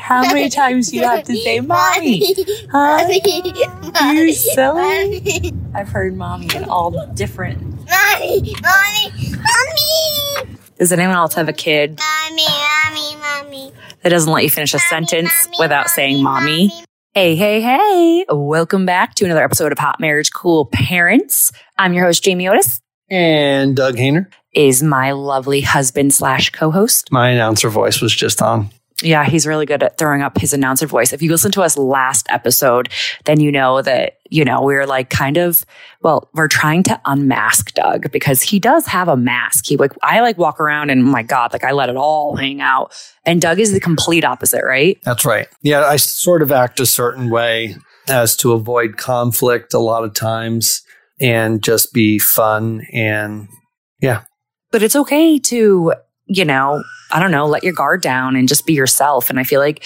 How many times do you have to say mommy? Huh? You're silly. I've heard mommy in all different. Mommy, mommy, mommy, Does anyone else have a kid mommy, mommy, mommy. that doesn't let you finish a sentence mommy, without saying mommy? Hey, hey, hey. Welcome back to another episode of Hot Marriage Cool Parents. I'm your host, Jamie Otis. And Doug Hehner. Is my lovely husband slash co-host. My announcer voice was just on. Yeah, he's really good at throwing up his announcer voice. If you listen to us last episode, then you know that, you know, we're like kind of, well, we're trying to unmask Doug because he does have a mask. He like, I like walk around and oh my God, like I let it all hang out. And Doug is the complete opposite, right? That's right. Yeah, I sort of act a certain way as to avoid conflict a lot of times and just be fun and yeah. But it's okay to, you know, I don't know, let your guard down and just be yourself. And I feel like,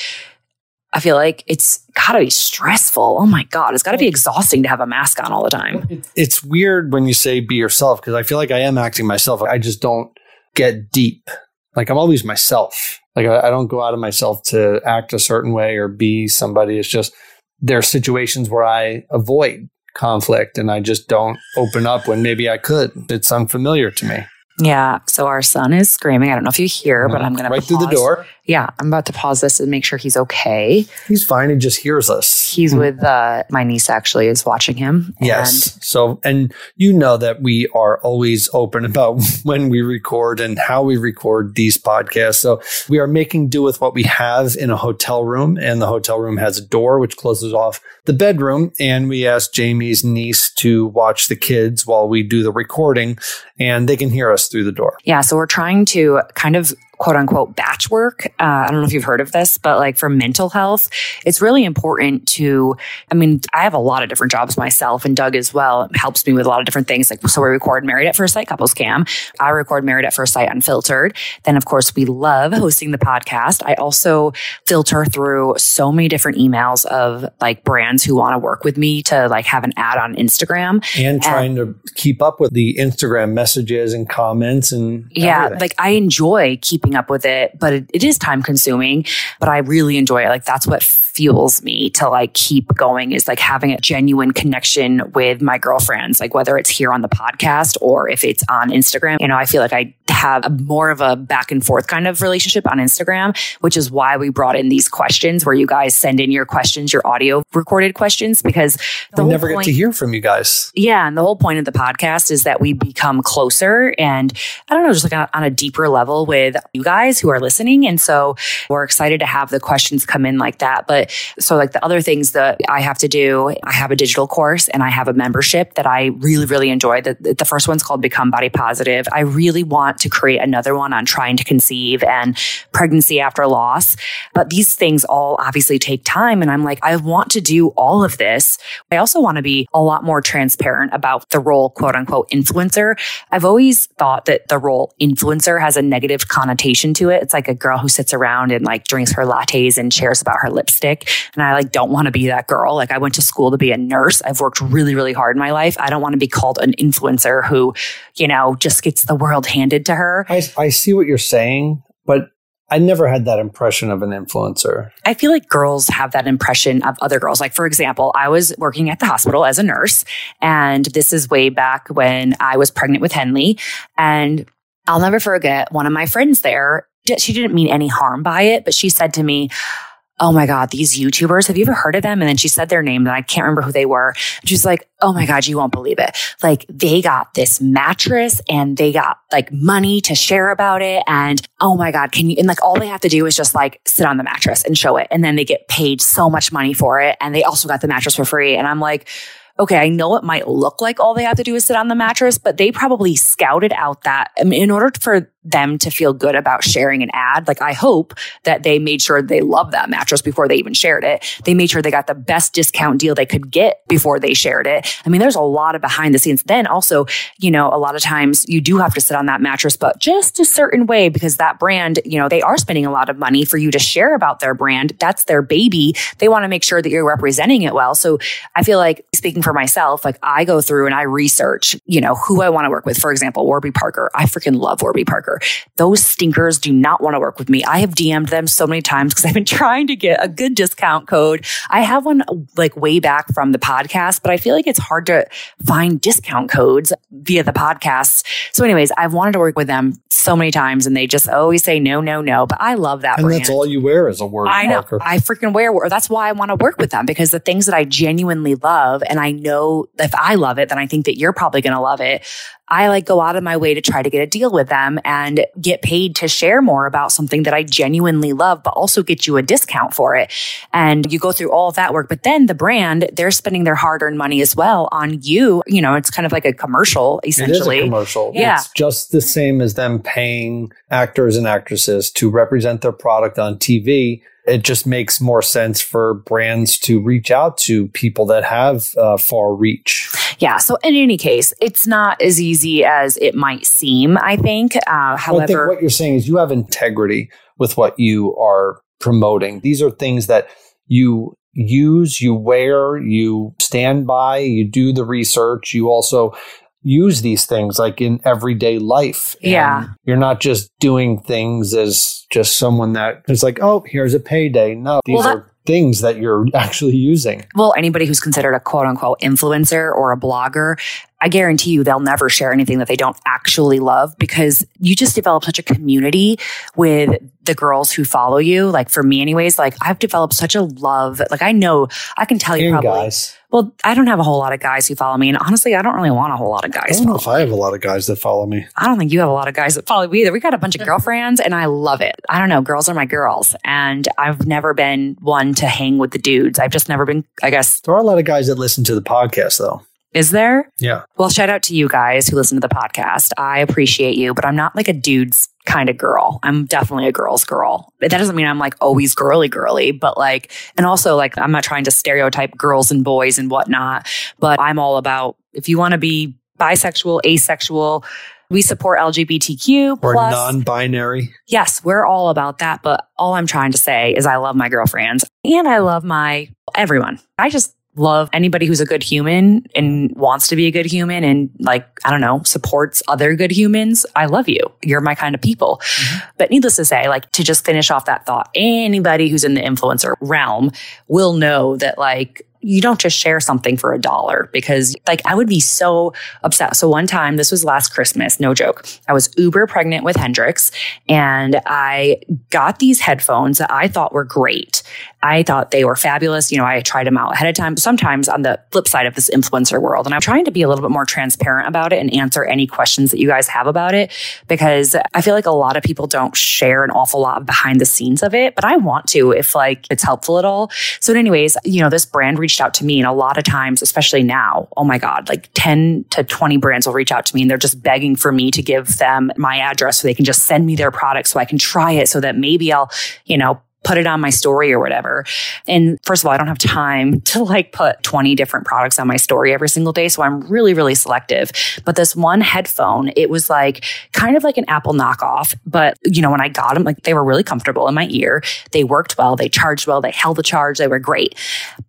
I feel like it's gotta be stressful. Oh my God, it's gotta be exhausting to have a mask on all the time. It's weird when you say be yourself because I feel like I am acting myself. I just don't get deep. Like I'm always myself. Like I, I don't go out of myself to act a certain way or be somebody. It's just there are situations where I avoid conflict and I just don't open up when maybe I could. It's unfamiliar to me. Yeah. So our son is screaming. I don't know if you hear, but uh-huh. I'm going to right through the door. Yeah. I'm about to pause this and make sure he's okay. He's fine. He just hears us. He's with uh, my niece, actually, is watching him. Yes. So, and you know that we are always open about when we record and how we record these podcasts. So, we are making do with what we have in a hotel room, and the hotel room has a door which closes off the bedroom. And we asked Jamie's niece to watch the kids while we do the recording, and they can hear us through the door. Yeah. So we're trying to kind of quote unquote batch work. Uh, I don't know if you've heard of this, but like for mental health, it's really important to, I mean, I have a lot of different jobs myself and Doug as well helps me with a lot of different things. Like, so we record Married at First Sight Couples Cam. I record Married at First Sight Unfiltered. Then of course we love hosting the podcast. I also filter through so many different emails of like brands who want to work with me to like have an ad on Instagram. And trying to keep up with the Instagram messages and comments and Yeah, everything. like I enjoy keeping up with it, but it, it is time consuming. But I really enjoy it. Like that's what fuels me to like keep going is like having a genuine connection with my girlfriends, like whether it's here on the podcast or if it's on Instagram. You know, I feel like I have a, more of a back and forth kind of relationship on Instagram, which is why we brought in these questions where you guys send in your questions, your audio recorded questions, because the we never get to hear from you guys. yeah, and the whole point of the podcast is that we become closer and I don't know, just like on, on a deeper level with you guys who are listening. And so we're excited to have the questions come in like that. But so like the other things that I have to do, I have a digital course and I have a membership that I really, really enjoy. The, the first one's called Become Body Positive. I really want to create another one on trying to conceive and pregnancy after loss. But these things all obviously take time. And I'm like, I want to do all of this. I also want to be a lot more transparent about the role, quote unquote, influencer. I've always thought that the role influencer has a negative connotation to it. It's like a girl who sits around and like drinks her lattes and shares about her lipstick. And I like don't want to be that girl. Like I went to school to be a nurse. I've worked really, really hard in my life. I don't want to be called an influencer who, you know, just gets the world handed to her. I, I see what you're saying, but I never had that impression of an influencer. I feel like girls have that impression of other girls. Like, for example, I was working at the hospital as a nurse, and this is way back when I was pregnant with Henley. And I'll never forget one of my friends there. She didn't mean any harm by it, but she said to me, Oh my God, these YouTubers, have you ever heard of them? And then she said their name and I can't remember who they were. She's like, Oh my God, you won't believe it. Like they got this mattress and they got like money to share about it. And oh my God, can you, and like all they have to do is just like sit on the mattress and show it. And then they get paid so much money for it. And they also got the mattress for free. And I'm like, okay, I know it might look like all they have to do is sit on the mattress, but they probably scouted out that I mean, in order for them to feel good about sharing an ad. Like I hope that they made sure they love that mattress before they even shared it. They made sure they got the best discount deal they could get before they shared it. I mean, there's a lot of behind the scenes. Then also, you know, a lot of times you do have to sit on that mattress, but just a certain way because that brand, you know, they are spending a lot of money for you to share about their brand. That's their baby. They want to make sure that you're representing it well. So I feel like speaking for myself, like I go through and I research, you know, who I want to work with. For example, Warby Parker. I freaking love Warby Parker. Parker. Those stinkers do not want to work with me. I have DM'd them so many times because I've been trying to get a good discount code. I have one like way back from the podcast, but I feel like it's hard to find discount codes via the podcast. So, anyways, I've wanted to work with them so many times and they just always say no, no, no. But I love that And brand. that's all you wear is a word I know. marker. I freaking wear. That's why I want to work with them because the things that I genuinely love, and I know if I love it, then I think that you're probably going to love it. I like go out of my way to try to get a deal with them and get paid to share more about something that I genuinely love, but also get you a discount for it. And you go through all of that work, but then the brand, they're spending their hard earned money as well on you. You know, it's kind of like a commercial It is a essentially. commercial. Yeah. It's just the same as them paying actors and actresses to represent their product on TV. It just makes more sense for brands to reach out to people that have uh, far reach. Yeah. So in any case, it's not as easy as it might seem, I think. Uh, Well, I think however, what you're saying is you have integrity with what you are promoting. These are things that you use, you wear, you stand by, you do the research. You also use these things like in everyday life. And Yeah. You're not just doing things as just someone that is like, oh, here's a payday. No, these Well, that- are things that you're actually using. well, anybody who's considered a quote unquote influencer or a blogger, I guarantee you they'll never share anything that they don't actually love because you just develop such a community with the girls who follow you. Like for me, anyways, like I've developed such a love. Like I know I can tell you And probably. guys. Well, I don't have a whole lot of guys who follow me, and honestly, I don't really want a whole lot of guys. I don't know Follow. if I have a lot of guys that follow me. I don't think you have a lot of guys that follow me either. We got a bunch of girlfriends, and I love it. I don't know, girls are my girls, and I've never been one to hang with the dudes. I've just never been. I guess There are a lot of guys that listen to the podcast, though. is there? Yeah. Well, shout out to you guys who listen to the podcast. I appreciate you, but I'm not like a dude's kind of girl. I'm definitely a girl's girl. That doesn't mean I'm like always girly girly, but like, and also like, I'm not trying to stereotype girls and boys and whatnot, but I'm all about if you want to be bisexual, asexual, we support LGBTQ Or plus. non binary. yes, we're all about that. But all I'm trying to say is I love my girlfriends and I love my everyone. I just love anybody who's a good human and wants to be a good human and like, I don't know, supports other good humans. I love you. You're my kind of people. Mm-hmm. But needless to say, like to just finish off that thought, anybody who's in the influencer realm will know that like, you don't just share something for a dollar because like I would be so upset. So one time, this was last Christmas, no joke. I was uber pregnant with Hendrix and I got these headphones that I thought were great. I thought they were fabulous. You know, I tried them out ahead of time. Sometimes on the flip side of this influencer world, and I'm trying to be a little bit more transparent about it and answer any questions that you guys have about it because I feel like a lot of people don't share an awful lot behind the scenes of it, but I want to if like it's helpful at all. So, anyways, you know, this brand reached out to me, and a lot of times, especially now, oh my God, like 10 to 20 brands will reach out to me and they're just begging for me to give them my address so they can just send me their product so I can try it so that maybe I'll, you know, put it on my story or whatever. And first of all, I don't have time to like put 20 different products on my story every single day. So I'm really, really selective. But this one headphone, it was like kind of like an Apple knockoff. But, you know, when I got them, like they were really comfortable in my ear. They worked well. They charged well. They held the charge. They were great.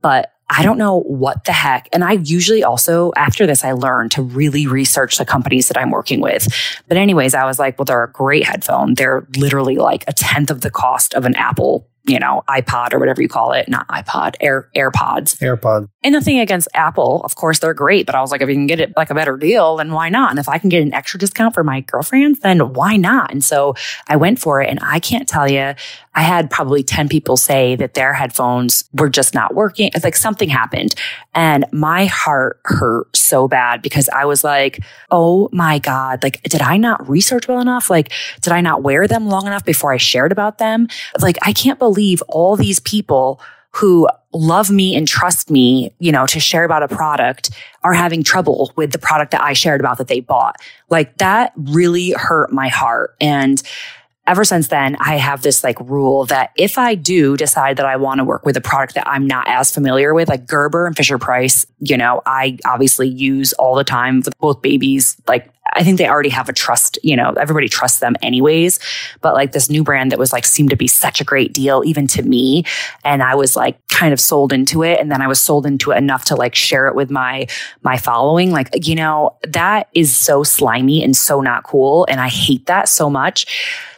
But I don't know what the heck. And I usually also, after this, I learned to really research the companies that I'm working with. But, anyways, I was like, well, they're a great headphone. They're literally like a tenth of the cost of an Apple, you know, iPod or whatever you call it. Not iPod, Air AirPods. AirPod. And nothing against Apple. Of course, they're great. But I was like, if you can get it like a better deal, then why not? And if I can get an extra discount for my girlfriends, then why not? And so I went for it. And I can't tell you, I had probably 10 people say that their headphones were just not working. It's like something happened. And my heart hurt so bad because I was like, oh my God, like, did I not research well enough? Like, did I not wear them long enough before I shared about them? Like, I can't believe all these people who love me and trust me, you know, to share about a product are having trouble with the product that I shared about that they bought. Like that really hurt my heart. And ever since then, I have this like rule that if I do decide that I want to work with a product that I'm not as familiar with, like Gerber and Fisher Price, you know, I obviously use all the time with both babies, like I think they already have a trust, you know, everybody trusts them anyways. But like this new brand that was like seemed to be such a great deal, even to me. And I was like kind of sold into it. And then I was sold into it enough to like share it with my my following. Like, you know, that is so slimy and so not cool. And I hate that so much.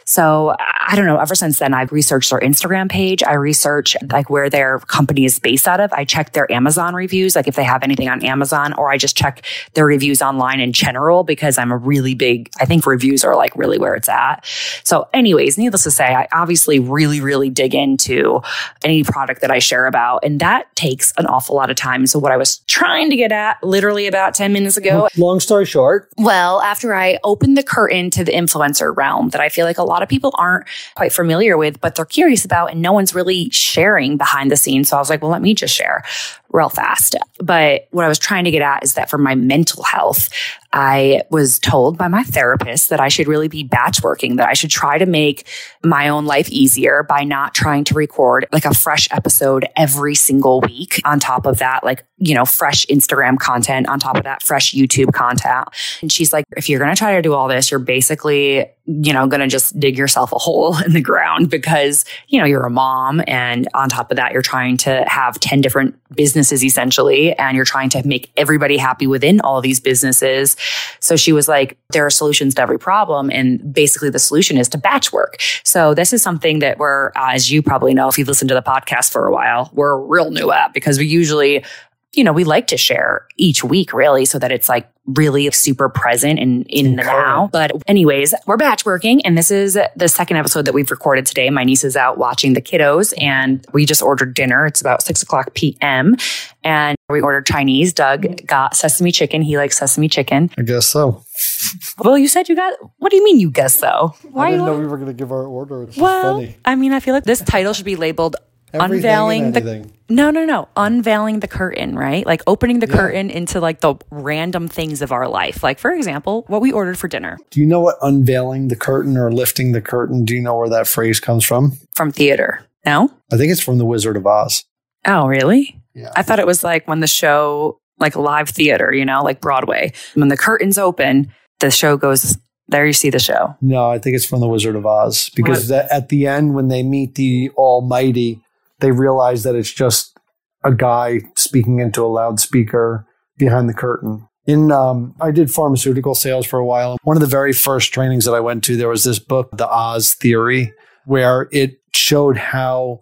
So I don't know. Ever since then, I've researched their Instagram page. I research like where their company is based out of. I check their Amazon reviews, like if they have anything on Amazon, or I just check their reviews online in general because I'm a really big, I think reviews are like really where it's at. So, anyways, needless to say, I obviously really, really dig into any product that I share about. And that takes an awful lot of time. So, what I was trying to get at literally about 10 minutes ago. Long story short, Well, after I opened the curtain to the influencer realm that I feel like a lot of people aren't quite familiar with, but they're curious about, and no one's really sharing behind the scenes. So I was like, well, let me just share real fast. But what I was trying to get at is that for my mental health, I was told by my therapist that I should really be batch working, that I should try to make my own life easier by not trying to record like a fresh episode every single week. On top of that, like, you know, fresh Instagram content, on top of that, fresh YouTube content. And she's like, if you're going to try to do all this, you're basically, you know, going to just dig yourself a hole in the ground because, you know, you're a mom. And on top of that, you're trying to have 10 different businesses essentially, and you're trying to make everybody happy within all these businesses. So she was like, there are solutions to every problem. And basically the solution is to batch work. So this is something that we're, uh, as you probably know, if you've listened to the podcast for a while, we're a real new at because we usually you know, we like to share each week really so that it's like really super present and in the now. But anyways, we're batch working and this is the second episode that we've recorded today. My niece is out watching the kiddos and we just ordered dinner. It's about six o'clock PM and we ordered Chinese. Doug got sesame chicken. He likes sesame chicken. I guess so. Well, you said you got, what do you mean you guess so? I didn't know we were going to give our order. It's well, funny. I mean, I feel like this title should be labeled Everything unveiling the no no no. Unveiling the curtain right? Like opening the curtain into like the random things of our life. Like for example what we ordered for dinner. Do you know what unveiling the curtain or lifting the curtain? Do you know where that phrase comes from? from theater. No? I think it's from The Wizard of Oz. oh really? Yeah. i thought it was like when the show like live theater you know like broadway. When the curtains open the show goes there you see the show. No, I think it's from The Wizard of Oz. Because that, at the end, when they meet the Almighty, they realize that it's just a guy speaking into a loudspeaker behind the curtain. In um, I did pharmaceutical sales for a while. One of the very first trainings that I went to, there was this book, The Oz Theory, where it showed how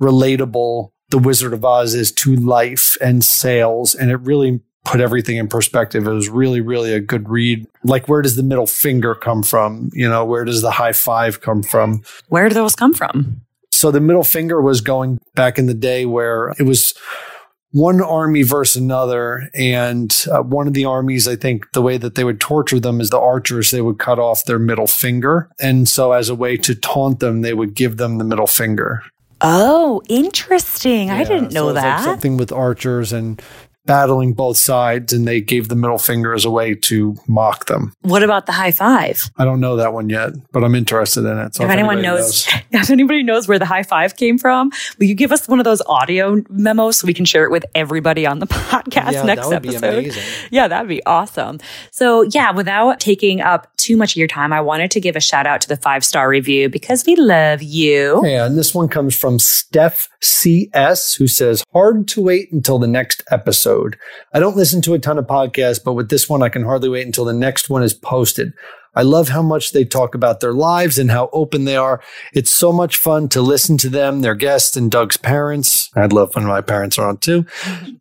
relatable the Wizard of Oz is to life and sales, and it really put everything in perspective. It was really, really a good read. Like, where does the middle finger come from? You know, where does the high five come from? where do those come from So the middle finger was going back in the day where it was one army versus another. And uh, one of the armies, I think the way that they would torture them is the archers, they would cut off their middle finger. And so as a way to taunt them, they would give them the middle finger. oh interesting i didn't so know like that something with archers and battling both sides. And they gave the middle finger as a way to mock them. what about the high five I don't know that one yet, but I'm interested in it. So if anyone anybody knows, if anybody knows where the high five came from, will you give us one of those audio memos so we can share it with everybody on the podcast Yeah, next that would be episode? amazing. Yeah, that'd be awesome. So, yeah, without taking up too much of your time, I wanted to give a shout out to the five star review because we love you. And this one comes from Steph CS, who says, Hard to wait until the next episode. I don't listen to a ton of podcasts, but with this one, I can hardly wait until the next one is posted. I love how much they talk about their lives and how open they are. It's so much fun to listen to them, their guests, and Doug's parents. I'd love when my parents are on too.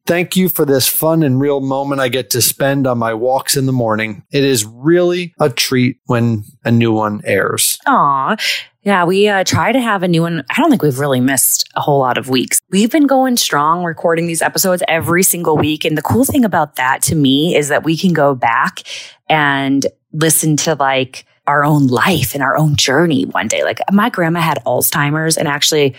Thank you for this fun and real moment I get to spend on my walks in the morning. It is really a treat when a new one airs. Aw. Yeah, we uh, try to have a new one. I don't think we've really missed a whole lot of weeks. We've been going strong recording these episodes every single week. And the cool thing about that to me is that we can go back and listen to like our own life and our own journey one day. Like my grandma had Alzheimer's and actually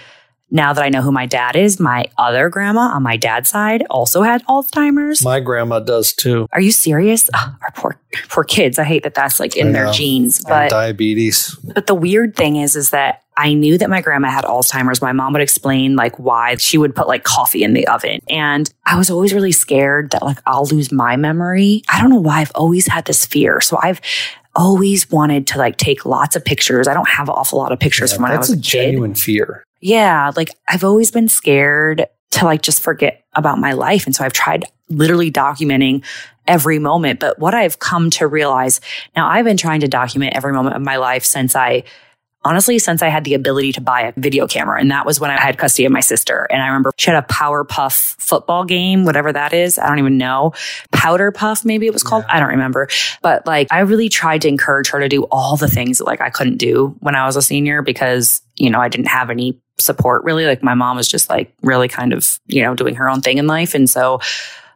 now that I know who my dad is, my other grandma on my dad's side also had Alzheimer's. My grandma does too. Are you serious? Ugh, our poor, poor kids. I hate that that's like in their genes, And but diabetes. but the weird thing is, is that I knew that my grandma had Alzheimer's. My mom would explain like why she would put like coffee in the oven. And I was always really scared that like I'll lose my memory. I don't know why I've always had this fear. So I've always wanted to like take lots of pictures. I don't have an awful lot of pictures Yeah, from when I that's was a a kid. genuine fear. Yeah, like I've always been scared to like just forget about my life. And so I've tried literally documenting every moment. But what I've come to realize now, I've been trying to document every moment of my life since I honestly, since I had the ability to buy a video camera. And that was when I had custody of my sister. And I remember she had a Powerpuff football game, whatever that is. I don't even know. Powder Puff, maybe it was called. I don't remember. But like, I really tried to encourage her to do all the things that like I couldn't do when I was a senior because, you know, I didn't have any support really. Like my mom was just like really kind of, you know, doing her own thing in life. And so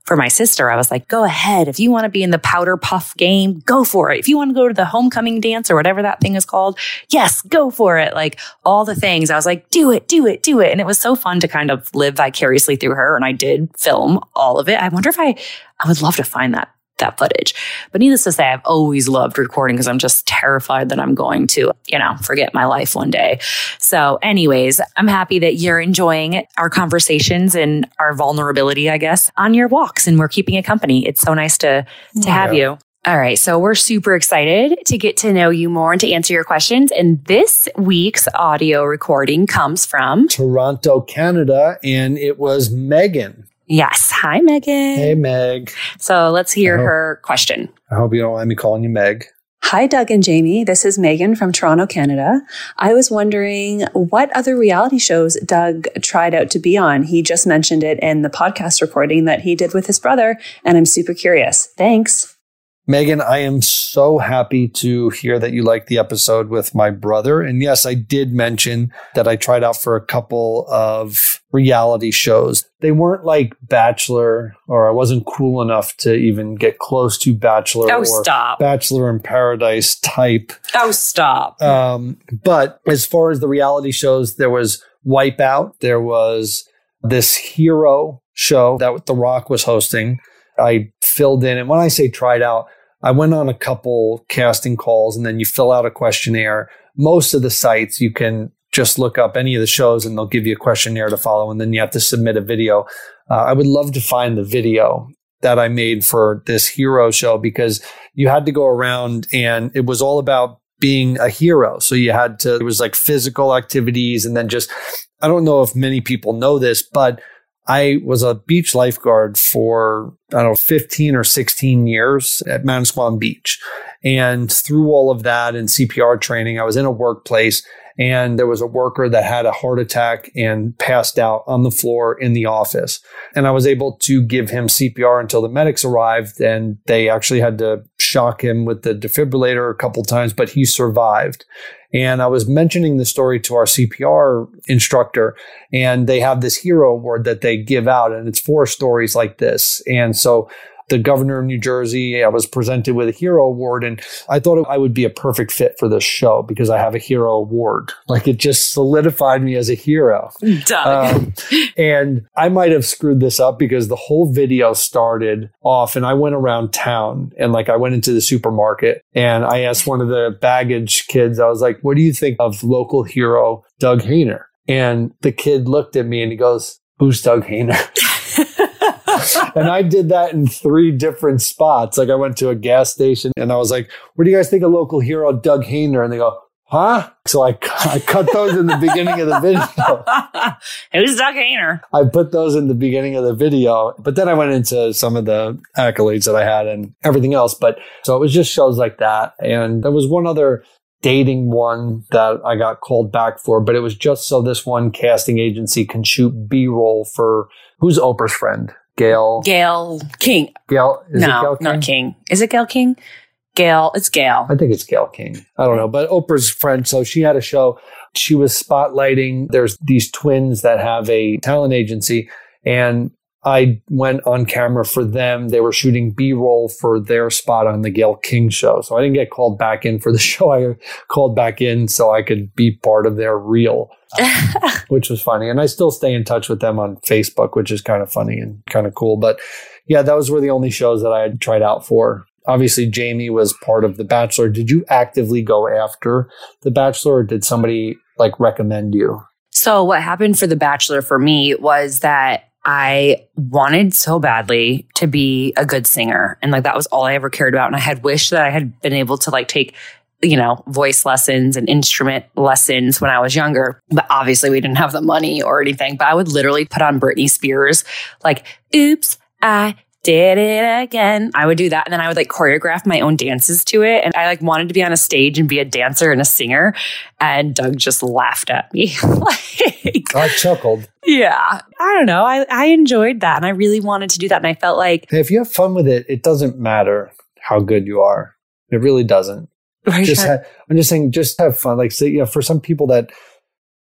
for my sister, I was like, go ahead. If you want to be in the powder puff game, go for it. If you want to go to the homecoming dance or whatever that thing is called, yes, go for it. Like all the things. I was like, do it, do it, do it. And it was so fun to kind of live vicariously through her. And I did film all of it. I wonder if I, I would love to find that that footage. But needless to say, I've always loved recording because I'm just terrified that I'm going to, you know, forget my life one day. So, anyways, I'm happy that you're enjoying our conversations and our vulnerability, I guess, on your walks and we're keeping it company. It's so nice to to have you. All right, so we're super excited to get to know you more and to answer your questions. And this week's audio recording comes from Toronto, Canada, and it was Megan. Yes, hi Megan. Hey, Meg. So let's hear Hello. her question. I hope you don't mind me calling you Meg. Hi, Doug and Jamie. This is Megan from Toronto, Canada. I was wondering what other reality shows Doug tried out to be on. He just mentioned it in the podcast recording that he did with his brother, and I'm super curious. Thanks. Megan, I am so happy to hear that you liked the episode with my brother. And yes, I did mention that I tried out for a couple of reality shows. They weren't like Bachelor, or I wasn't cool enough to even get close to Bachelor Oh, or stop. Bachelor in Paradise type. Oh, stop. Um, but as far as the reality shows, there was Wipeout. There was this hero show that The Rock was hosting. I filled in, and when I say tried out, I went on a couple casting calls, and then you fill out a questionnaire. Most of the sites you can just look up any of the shows, and they'll give you a questionnaire to follow, and then you have to submit a video. Uh, I would love to find the video that I made for this hero show because you had to go around, and it was all about being a hero. So you had to, it was like physical activities and then just, I don't know if many people know this, but I was a beach lifeguard for, I don't know, 15 or 16 years at Manasquan Beach. And through all of that and CPR training, I was in a workplace and there was a worker that had a heart attack and passed out on the floor in the office. And I was able to give him CPR until the medics arrived and they actually had to shock him with the defibrillator a couple times, but he survived. And I was mentioning the story to our CPR instructor, and they have this hero award that they give out, and it's for stories like this. And so the governor of New Jersey, I was presented with a hero award, and I thought I would be a perfect fit for this show because I have a hero award. Like it just solidified me as a hero. Um, and I might have screwed this up because the whole video started off and I went around town and like I went into the supermarket and I asked one of the baggage kids, I was like, what do you think of local hero Doug Hehner? And the kid looked at me and he goes, who's Doug Hehner? and I did that in three different spots. Like I went to a gas station and I was like, what do you guys think of local hero Doug Hehner? And they go, huh? So I, I cut those in the beginning of the video. Who's Doug Hehner? I put those in the beginning of the video, but then I went into some of the accolades that I had and everything else. But so it was just shows like that. And there was one other dating one that I got called back for, but it was just so this one casting agency can shoot B roll for who's Oprah's friend? Gayle. Gayle King. Gayle. Is no, it Gayle not King? King. Is it Gayle King? Gayle. It's Gayle. I think it's Gayle King. I don't know, but Oprah's friend. So she had a show. She was spotlighting. There's these twins that have a talent agency, and I went on camera for them. They were shooting B roll for their spot on the Gayle King show. So I didn't get called back in for the show. I called back in so I could be part of their reel, which was funny. And I still stay in touch with them on Facebook, which is kind of funny and kind of cool. But yeah, those were the only shows that I had tried out for. Obviously, Jamie was part of The Bachelor. Did you actively go after The Bachelor or did somebody like recommend you? So what happened for The Bachelor for me was that I wanted so badly to be a good singer. And like that was all I ever cared about. And I had wished that I had been able to like take, you know, voice lessons and instrument lessons when I was younger. But obviously we didn't have the money or anything. But I would literally put on Britney Spears, like, oops, I did it again. I would do that. And then I would like choreograph my own dances to it. And I like wanted to be on a stage and be a dancer and a singer. And Doug just laughed at me. like, I chuckled. yeah. I don't know. I, I enjoyed that. And I really wanted to do that. And I felt like, if you have fun with it, it doesn't matter how good you are. It really doesn't. Just ha- I'm just saying, just have fun. Like, say, you know, for some people that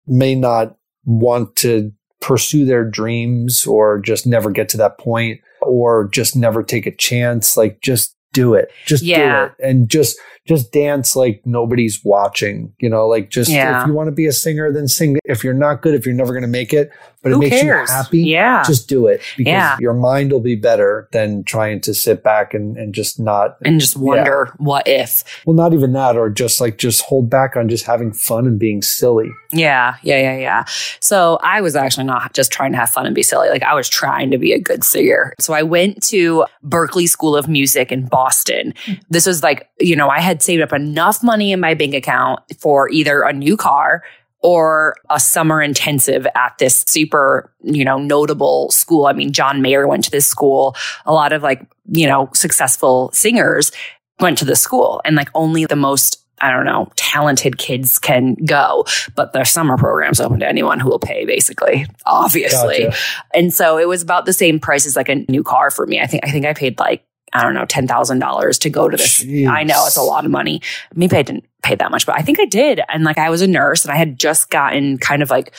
may not want to pursue their dreams or just never get to that point or just never take a chance, like, just do it. Just Yeah. do it. And just, just dance like nobody's watching, you know, like just Yeah. if you want to be a singer, then sing. If you're not good, if you're never going to make it, but Who it makes cares? you happy, Yeah. just do it because Yeah. your mind will be better than trying to sit back and, and just not and just wonder what if. well not even that or just like just hold back on just having fun and being silly Yeah, yeah, yeah, yeah. So I was actually not just trying to have fun and be silly. Like I was trying to be a good singer. So I went to Berklee School of Music in Boston. This was like, you know, I had saved up enough money in my bank account for either a new car or a summer intensive at this super, you know, notable school. I mean, John Mayer went to this school. A lot of like, you know, successful singers went to the school and like only the most I don't know, talented kids can go, but their summer program's open to anyone who will pay, basically, obviously. Gotcha. And so it was about the same price as like a new car for me. I think I think I paid like I don't know ten thousand dollars to go to this. Jeez. I know it's a lot of money. Maybe I didn't pay that much, but I think I did. And like I was a nurse, and I had just gotten kind of like.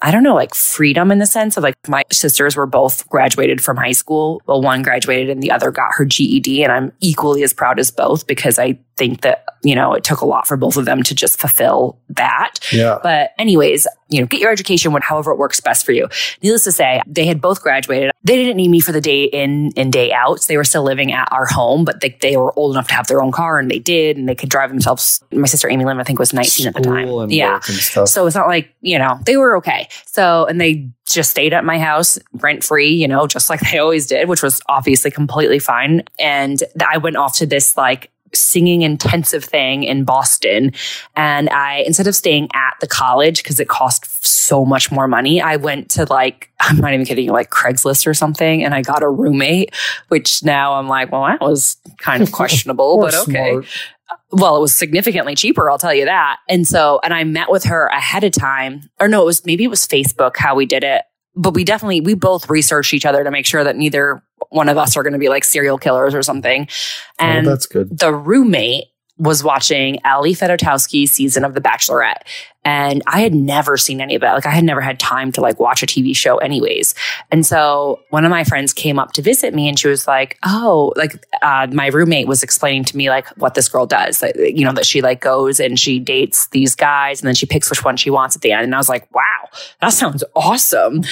I don't know, like freedom in the sense of like my sisters were both graduated from high school. Well, one graduated and the other got her GED. And I'm equally as proud as both because I think that, you know, it took a lot for both of them to just fulfill that. yeah But anyways, you know, get your education when, however it works best for you. Needless to say, they had both graduated. They didn't need me for the day in and day out. So they were still living at our home, but they, they were old enough to have their own car and they did, and they could drive themselves. My sister Amy Lim, I think, was 19 at the time. Yeah. work and stuff So it's not like, you know, they were okay. So, and they just stayed at my house rent free, you know, just like they always did, which was obviously completely fine. And I went off to this like singing intensive thing in Boston. And I, instead of staying at the college, because it cost so much more money, I went to like, I'm not even kidding you, like Craigslist or something. And I got a roommate, which now I'm like, well, that was kind of questionable, but okay smart. Uh, well, it was significantly cheaper, I'll tell you that. And so, and I met with her ahead of time, or no, it was maybe it was Facebook how we did it. But we definitely, we both researched each other to make sure that neither one of us are going to be like serial killers or something. Oh, and oh, that's good the roommate was watching Ali Fedotowsky's season of The Bachelorette. And I had never seen any of it. Like I had never had time to like watch a TV show anyways. And so one of my friends came up to visit me and she was like, Oh, like, uh, my roommate was explaining to me like what this girl does, like, you know, that she like goes and she dates these guys and then she picks which one she wants at the end. And I was like, wow, that sounds awesome.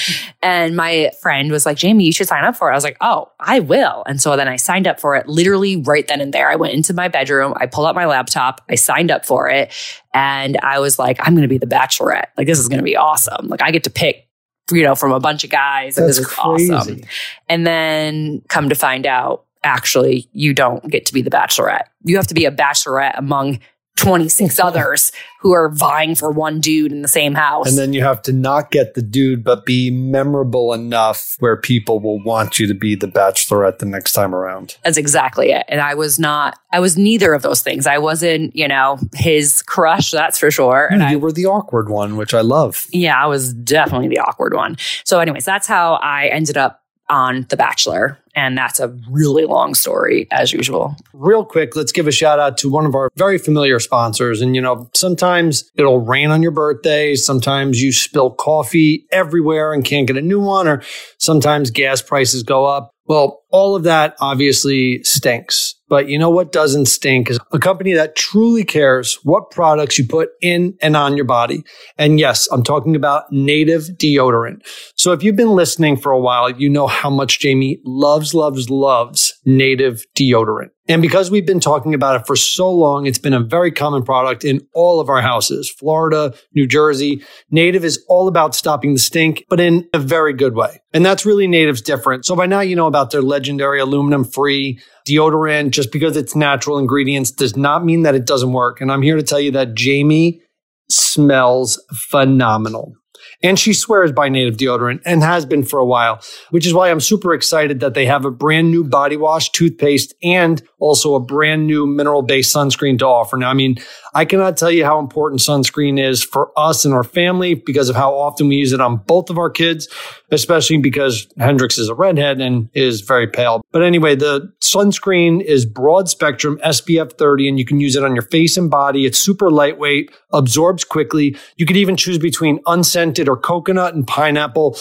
And my friend was like, Jamie, you should sign up for it. I was like, oh, I will. And so then I signed up for it literally right then and there. I went into my bedroom, I pulled out my laptop, I signed up for it. And I was like, I'm going to be the bachelorette. Like, this is going to be awesome. Like, I get to pick, you know, from a bunch of guys. and that's this is crazy awesome. And then come to find out, actually, you don't get to be the bachelorette. You have to be a bachelorette among 26 others who are vying for one dude in the same house. and then you have to not get the dude but be memorable enough where people will want you to be the bachelorette the next time around That's exactly it. And I was not, I was neither of those things. I wasn't, you know, his crush, that's for sure. Hmm, and you I, were the awkward one which i love yeah, I was definitely the awkward one. So, anyways, that's how I ended up on The Bachelor. And that's a really long story, as usual. real quick, let's give a shout out to one of our very familiar sponsors. And, you know, sometimes it'll rain on your birthday. Sometimes you spill coffee everywhere and can't get a new one, or sometimes gas prices go up. Well, all of that obviously stinks. But you know what doesn't stink is a company that truly cares what products you put in and on your body. And yes, I'm talking about native deodorant. So if you've been listening for a while, you know how much Jamie loves, loves, loves native deodorant. And because we've been talking about it for so long, it's been a very common product in all of our houses Florida, New Jersey. Native is all about stopping the stink, but in a very good way. And that's really Native's different. So by now, you know about their legendary aluminum free deodorant. Just because it's natural ingredients does not mean that it doesn't work. And I'm here to tell you that Jamie smells phenomenal. And she swears by native deodorant and has been for a while, which is why I'm super excited that they have a brand new body wash, toothpaste, and also a brand new mineral based sunscreen to offer. Now, I mean, I cannot tell you how important sunscreen is for us and our family because of how often we use it on both of our kids, especially because Hendrix is a redhead and is very pale. But anyway, the sunscreen is broad spectrum SPF 30 and you can use it on your face and body. It's super lightweight, absorbs quickly. You could even choose between unscented or coconut and pineapple.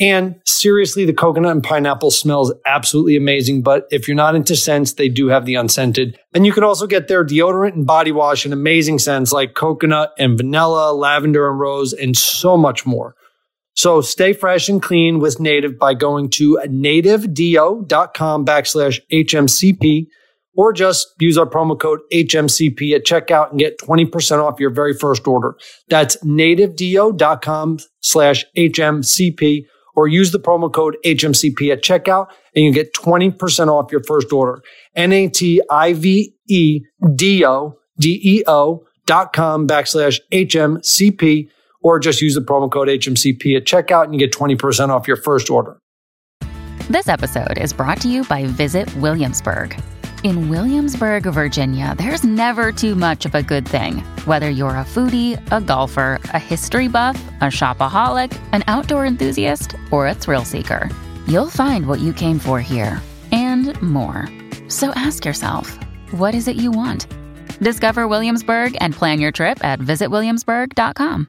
And seriously, the coconut and pineapple smells absolutely amazing. But if you're not into scents, they do have the unscented. And you can also get their deodorant and body wash in amazing scents like coconut and vanilla, lavender and rose, and so much more. So stay fresh and clean with Native by going to nativedeo.com backslash HMCP or just use our promo code HMCP at checkout and get 20% off your very first order. That's nativedeo.com slash HMCP or use the promo code HMCP at checkout and you get 20% off your first order. N-A-T-I-V-E-D-O, D-E-O dot com backslash HMCP or just use the promo code HMCP at checkout and you get 20% off your first order. This episode is brought to you by Visit Williamsburg. In Williamsburg, Virginia, there's never too much of a good thing. Whether you're a foodie, a golfer, a history buff, a shopaholic, an outdoor enthusiast, or a thrill seeker, you'll find what you came for here and more. So ask yourself, what is it you want? Discover Williamsburg and plan your trip at visitwilliamsburg.com.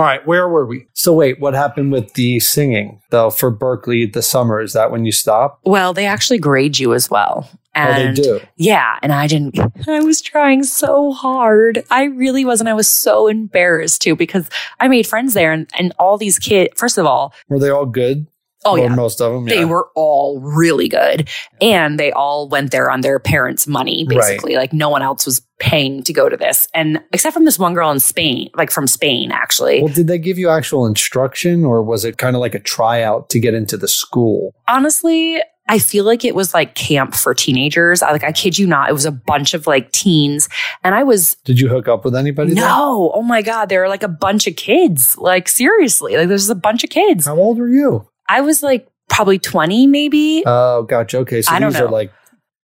All right, where were we? So wait, what happened with the singing though for Berklee the summer? Is that when you stop? Well, they actually grade you as well. Oh, they do. yeah, and I didn't. I was trying so hard. I really was, and I was so embarrassed too because I made friends there, and, and all these kids. First of all, Were they all good? Oh yeah, most of them. they were all really good, and they all went there on their parents' money. Right. Basically, like no one else was paying to go to this, and except from this one girl in Spain, like from Spain, actually. Well, did they give you actual instruction, or was it kind of like a tryout to get into the school? honestly, I feel like it was like camp for teenagers. I like I kid you not, it was a bunch of like teens and I was Did you hook up with anybody? there? no, oh my god, there were like a bunch of kids. Like seriously, like there's a bunch of kids. How old were you? I was like probably 20 maybe. Oh, gotcha. Okay, so I these are like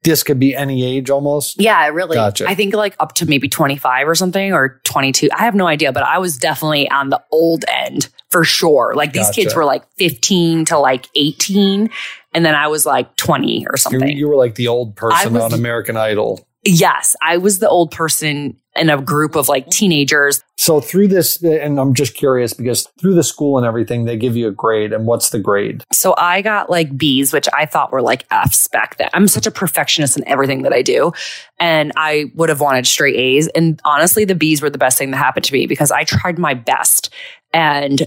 this could be any age almost. yeah, really. Gotcha. I think like up to maybe 25 or something or 22. I have no idea, but I was definitely on the old end for sure. Like these kids were like 15 to like 18 and then I was like 20 or something. you were like the old person was on American Idol. Yes, I was the old person in a group of like teenagers. So through this, and I'm just curious because through the school and everything, they give you a grade. And what's the grade? So I got like B's, which I thought were like F's back then. I'm such a perfectionist in everything that I do. And I would have wanted straight A's. And honestly, the B's were the best thing that happened to me because I tried my best. And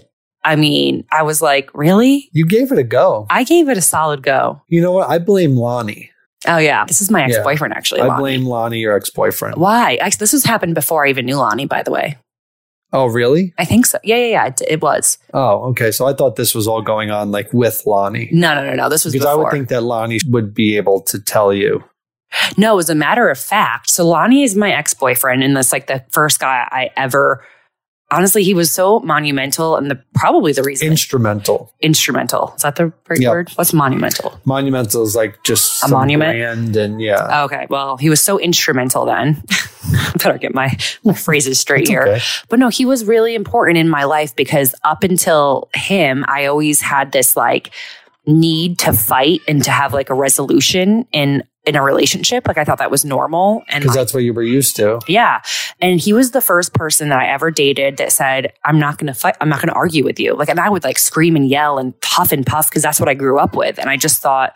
I mean, I was like, really? You gave it a go. I gave it a solid go. You know what? I blame Lonnie. Oh, yeah. This is my ex boyfriend, actually. I blame Lonnie, your ex boyfriend. Why? Actually, this has happened before I even knew Lonnie, by the way. Oh, really? I think so. Yeah, yeah, yeah. It, it was. Oh, okay. So I thought this was all going on like with Lonnie. No, no, no, no. This was Because before. I would think that Lonnie would be able to tell you. No, as a matter of fact, so Lonnie is my ex boyfriend, and that's like the first guy I ever. Honestly, he was so monumental, and the probably the reason Instrumental. instrumental is that the right Yep. word? What's monumental? Monumental is like just A monument? and yeah. Okay, well, he was so instrumental then. Better get my, my phrases straight It's here. okay. But no, he was really important in my life because up until him, I always had this like need to fight and to have like a resolution in in a relationship. Like I thought that was normal. And Because that's what you were used to. yeah. And he was the first person that I ever dated that said, I'm not going to fight. I'm not going to argue with you. Like, and I would like scream and yell and puff and puff because that's what I grew up with. And I just thought,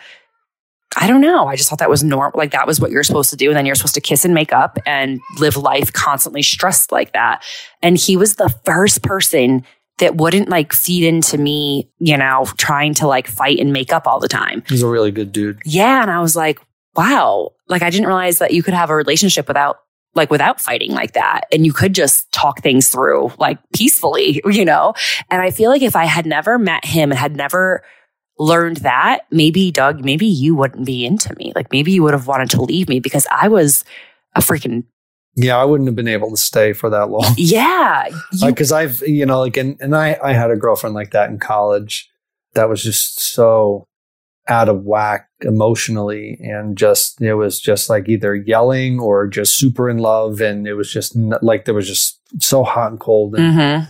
I don't know. I just thought that was normal. Like that was what you're supposed to do. And then you're supposed to kiss and make up and live life constantly stressed like that. And he was the first person that wouldn't like feed into me, you know, trying to like fight and make up all the time. He's a really good dude. Yeah. And I was like, wow, like I didn't realize that you could have a relationship without like without fighting like that. And you could just talk things through like peacefully, you know? And I feel like if I had never met him and had never learned that, maybe Doug, maybe you wouldn't be into me. Like maybe you would have wanted to leave me because I was a freaking, Yeah, I wouldn't have been able to stay for that long. yeah. Because I've, you know, like, and, and I, I had a girlfriend like that in college that was just so out of whack emotionally and just, it was just like either yelling or just super in love. And it was just n- like, there was just so hot and cold. And Mhm.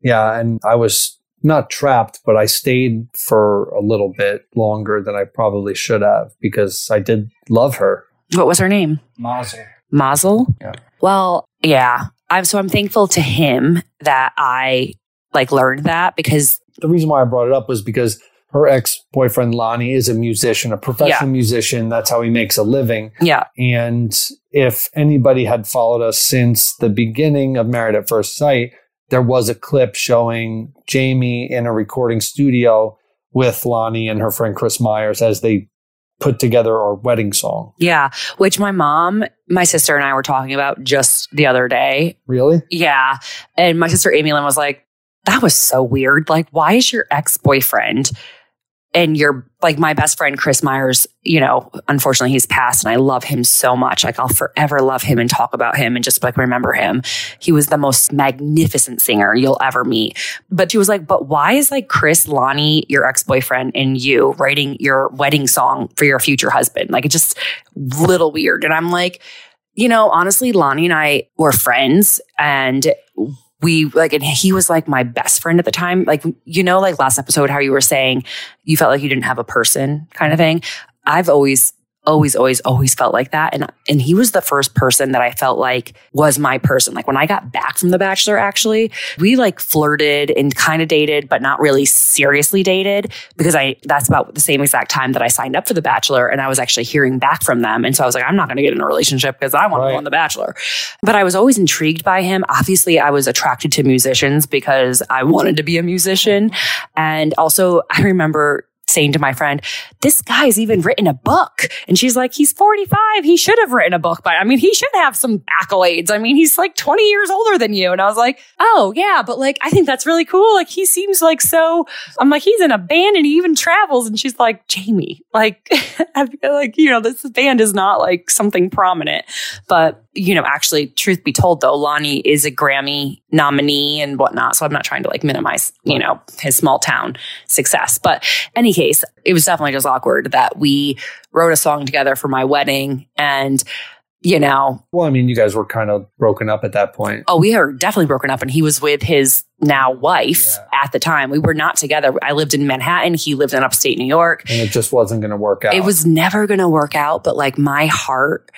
yeah. And I was not trapped, but I stayed for a little bit longer than I probably should have because I did love her. What was her name? Mazel. Mazel. Yeah. Well, yeah. I'm so I'm thankful to him that I like learned that because the reason why I brought it up was because her ex boyfriend Lonnie is a musician, a professional musician. That's how he makes a living. yeah, And if anybody had followed us since the beginning of Married at First Sight, there was a clip showing Jamie in a recording studio with Lonnie and her friend Chris Myers as they put together our wedding song. yeah. Which my mom, my sister, and I were talking about just the other day. Really? Yeah. And my sister Amy Lynn was like, that was so weird. Like, why is your ex boyfriend and you're like my best friend Chris Myers, you know, unfortunately he's passed and I love him so much. Like I'll forever love him and talk about him and just like remember him. He was the most magnificent singer you'll ever meet. But she was like, but why is like Chris, Lonnie, your ex-boyfriend and you writing your wedding song for your future husband? Like it's just little weird. And I'm like, you know, honestly, Lonnie and I were friends and we like, and he was like my best friend at the time. Like, you know, like last episode, how you were saying you felt like you didn't have a person kind of thing. I've always, always, always, always felt like that. And, and he was the first person that I felt like was my person. Like when I got back from The Bachelor, actually, we like flirted and kind of dated, but not really seriously dated because I, that's about the same exact time that I signed up for The Bachelor and I was actually hearing back from them. And so I was like, I'm not going to get in a relationship because I want to Right. go on The Bachelor. But I was always intrigued by him. Obviously, I was attracted to musicians because I wanted to be a musician. And also, I remember saying to my friend, this guy's even written a book. And she's like, he's 45. He should have written a book but I mean, he should have some accolades. I mean, he's like 20 years older than you. And I was like, oh, yeah, but like, I think that's really cool. Like, he seems like so, I'm like, he's in a band and he even travels. And she's like, Jamie, like, I feel like, you know, this band is not like something prominent. But, you know, actually, truth be told, though, Lonnie is a Grammy nominee and whatnot. So I'm not trying to like minimize, you know, his small town success. But any case, it was definitely just awkward that we wrote a song together for my wedding. And, you know, Well, I mean, you guys were kind of broken up at that point. oh, we were definitely broken up. And he was with his now wife at the time. We were not together. I lived in Manhattan. He lived in upstate New York. And it just wasn't going to work out. It was never going to work out, but like my heart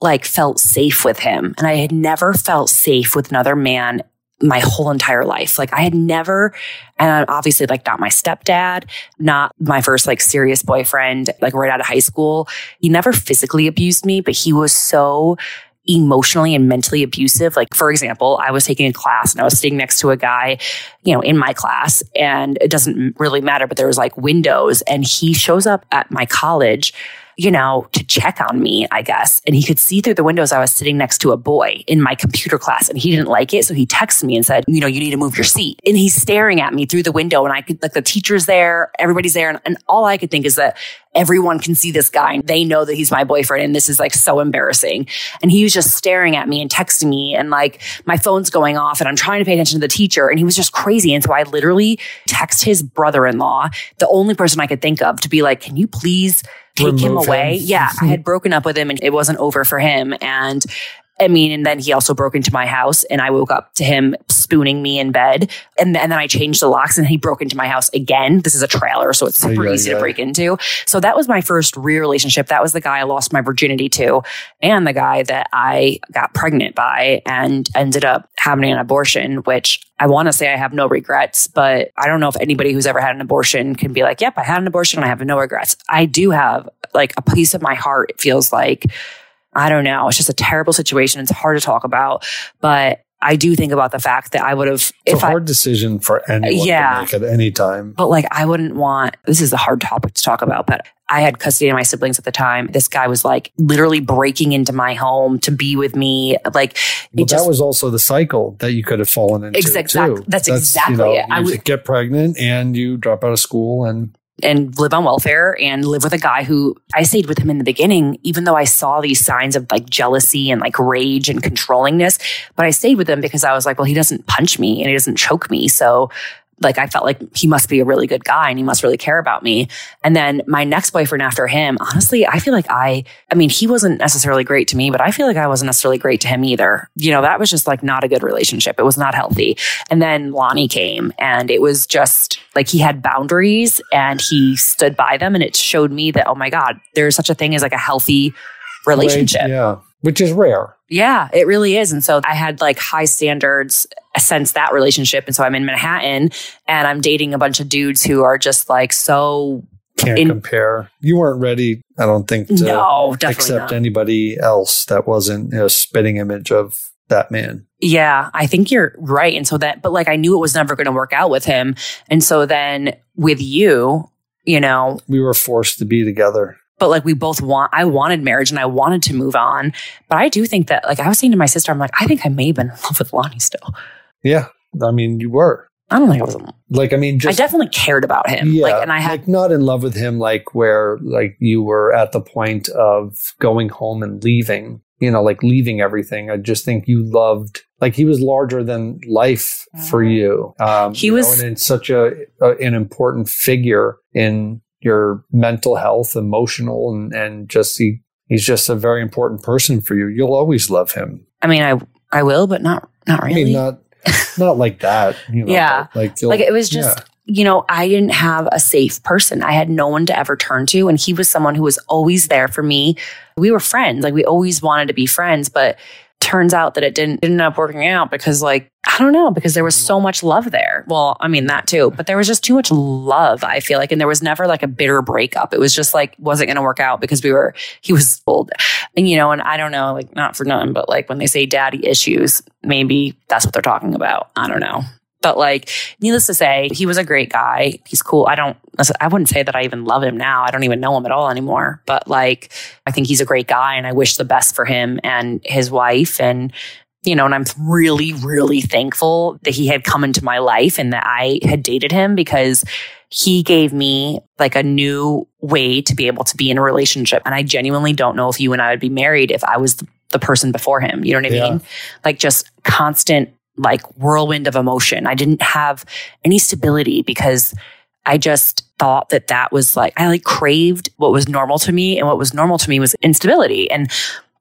like felt safe with him and I had never felt safe with another man my whole entire life. Like I had never and obviously like not my stepdad, not my first like serious boyfriend like right out of high school. He never physically abused me, but he was so emotionally and mentally abusive. Like, for example, I was taking a class and I was sitting next to a guy, you know, in my class, and it doesn't really matter, but there was like windows, and he shows up at my college. You know, to check on me, I guess. And he could see through the windows I was sitting next to a boy in my computer class and he didn't like it. So he texted me and said, you know, you need to move your seat. And he's staring at me through the window and I could, like, the teacher's there, everybody's there. And, and all I could think is that everyone can see this guy and they know that he's my boyfriend and this is like so embarrassing. And he was just staring at me and texting me and like my phone's going off and I'm trying to pay attention to the teacher and he was just crazy. And so I literally text his brother-in-law, the only person I could think of to be like, can you please take him away? him. Yeah. I had broken up with him and it wasn't over for him. And I mean, and then he also broke into my house and I woke up to him spooning me in bed. And, and then I changed the locks and he broke into my house again. This is a trailer, so it's super Yeah, easy yeah. to break into. So that was my first real relationship. That was the guy I lost my virginity to and the guy that I got pregnant by and ended up having an abortion, which I want to say I have no regrets, but I don't know if anybody who's ever had an abortion can be like, yep, I had an abortion. And I have no regrets. I do have like a piece of my heart. It feels like, I don't know. It's just a terrible situation. It's hard to talk about, but I do think about the fact that I would have, It's if a I, hard decision for anyone Yeah. to make at any time. but like I wouldn't want, this is a hard topic to talk about, but I had custody of my siblings at the time. This guy was like literally breaking into my home to be with me. Like it just, that was also the cycle that you could have fallen into. Exactly. too. that's exactly it. I would- get pregnant and you drop out of school and and live on welfare and live with a guy who I stayed with him in the beginning, even though I saw these signs of like jealousy and like rage and controllingness. But I stayed with him because I was like, well, he doesn't punch me and he doesn't choke me. So like I felt like he must be a really good guy and he must really care about me. And then my next boyfriend after him, honestly, I feel like I, I mean, he wasn't necessarily great to me, but I feel like I wasn't necessarily great to him either. You know, that was just like not a good relationship. It was not healthy. And then Lonnie came and it was just like he had boundaries and he stood by them. And it showed me that, oh my God, there's such a thing as like a healthy relationship. yeah, which is rare. Yeah, it really is. And so I had like high standards since that relationship. And so I'm in Manhattan and I'm dating a bunch of dudes who are just like so Can't In- compare. You weren't ready, I don't think, to no, accept not. anybody else that wasn't a spitting image of that man. Yeah, I think you're right. And so that, but like I knew it was never going to work out with him. And so then with you, you know, We were forced to be together. but like we both want, I wanted marriage and I wanted to move on. But I do think that, like I was saying to my sister, I'm like, I think I may have been in love with Lonnie still. Yeah, I mean, you were. I don't think I was. in- Like, I mean, just I definitely cared about him. Yeah, like, and I had, like not in love with him, like where like you were at the point of going home and leaving. You know, like leaving everything. I just think you loved, like he was larger than life for you. Um. He you know, was- and it's such a, a an important figure in your mental health, emotional, and and just he he's just a very important person for you. You'll always love him. I mean, I, I will, but not, not really. I mean, not not like that. You know, Yeah. like like it was just yeah. you know i didn't have a safe person i had no one to ever turn to and he was someone who was always there for me we were friends like we always wanted to be friends but turns out that it didn't didn't end up working out because like i don't know because there was so much love there. Well i mean that too but there was just too much love i feel like and there was never like a bitter breakup. It was just like wasn't going to work out because we were he was old. And you know and i don't know like not for nothing but like when they say daddy issues maybe that's what they're talking about. I don't know but like, needless to say, he was a great guy. He's cool. I don't, I wouldn't say that I even love him now. I don't even know him at all anymore. But like, I think he's a great guy and I wish the best for him and his wife. And, you know, and I'm really, really thankful that he had come into my life and that I had dated him because he gave me like a new way to be able to be in a relationship. And I genuinely don't know if you and I would be married if I was the, person before him. You know what I Yeah. mean? Like just constant like whirlwind of emotion. I didn't have any stability because I just thought that that was like, I like craved what was normal to me. And what was normal to me was instability. And